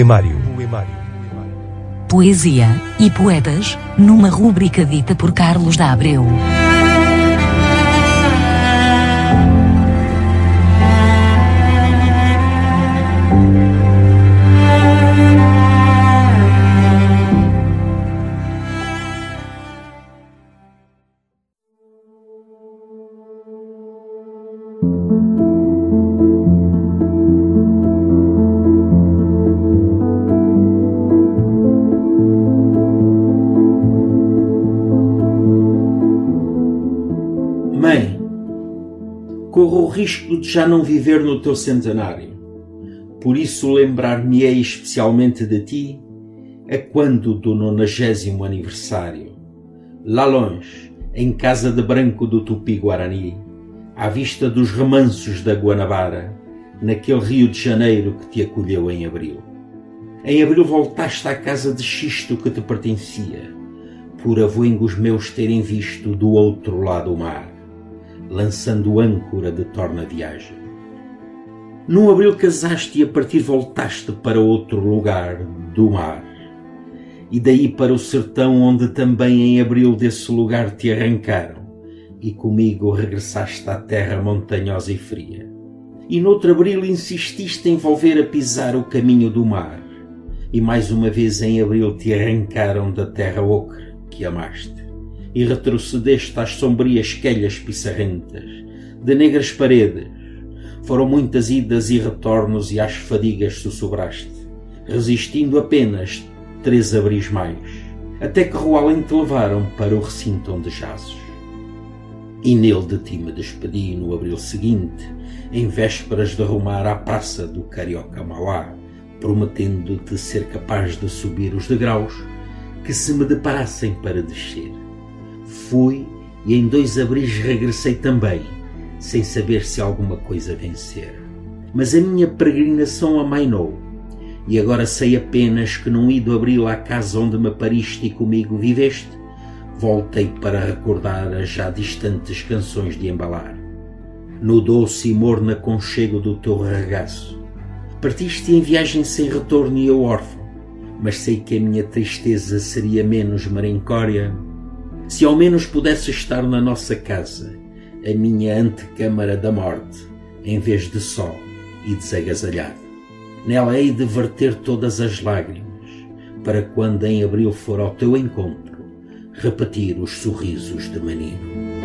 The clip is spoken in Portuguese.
Poemário. Poesia e poetas, numa rúbrica dita por Carlos da Abreu. Mãe, corro o risco de já não viver no teu centenário. Por isso lembrar-me-ei especialmente de ti a quando do nonagésimo aniversário. Lá longe, em casa de branco do Tupi-Guarani, à vista dos remansos da Guanabara, naquele Rio de Janeiro que te acolheu em abril. Em abril voltaste à casa de xisto que te pertencia, por avoengos meus terem visto do outro lado o mar, lançando âncora de torna viagem. Num abril casaste e a partir voltaste para outro lugar do mar, e daí para o sertão onde também em abril desse lugar te arrancaram, e comigo regressaste à terra montanhosa e fria. E noutro abril insististe em volver a pisar o caminho do mar, e mais uma vez em abril te arrancaram da terra ocre que amaste, e retrocedeste às sombrias quelhas pissarrentas, de negras paredes. Foram muitas idas e retornos e às fadigas sussurraste, resistindo apenas três abris mais, até que Roalém te levaram para o recinto onde jazes. E nele de ti me despedi no abril seguinte, em vésperas de rumar à praça do Carioca Mauá, prometendo-te ser capaz de subir os degraus que se me deparassem para descer. Fui e em dois abris regressei também, sem saber se alguma coisa vencer. Mas a minha peregrinação amainou, e agora sei apenas que num ido abril à casa onde me pariste e comigo viveste, voltei para recordar as já distantes canções de embalar. No doce e morno aconchego do teu regaço, partiste em viagem sem retorno e eu órfão, mas sei que a minha tristeza seria menos merencória se ao menos pudesse estar na nossa casa, a minha antecâmara da morte, em vez de só e desagasalhado. Nela hei de verter todas as lágrimas, para quando em abril for ao teu encontro, repetir os sorrisos de menino.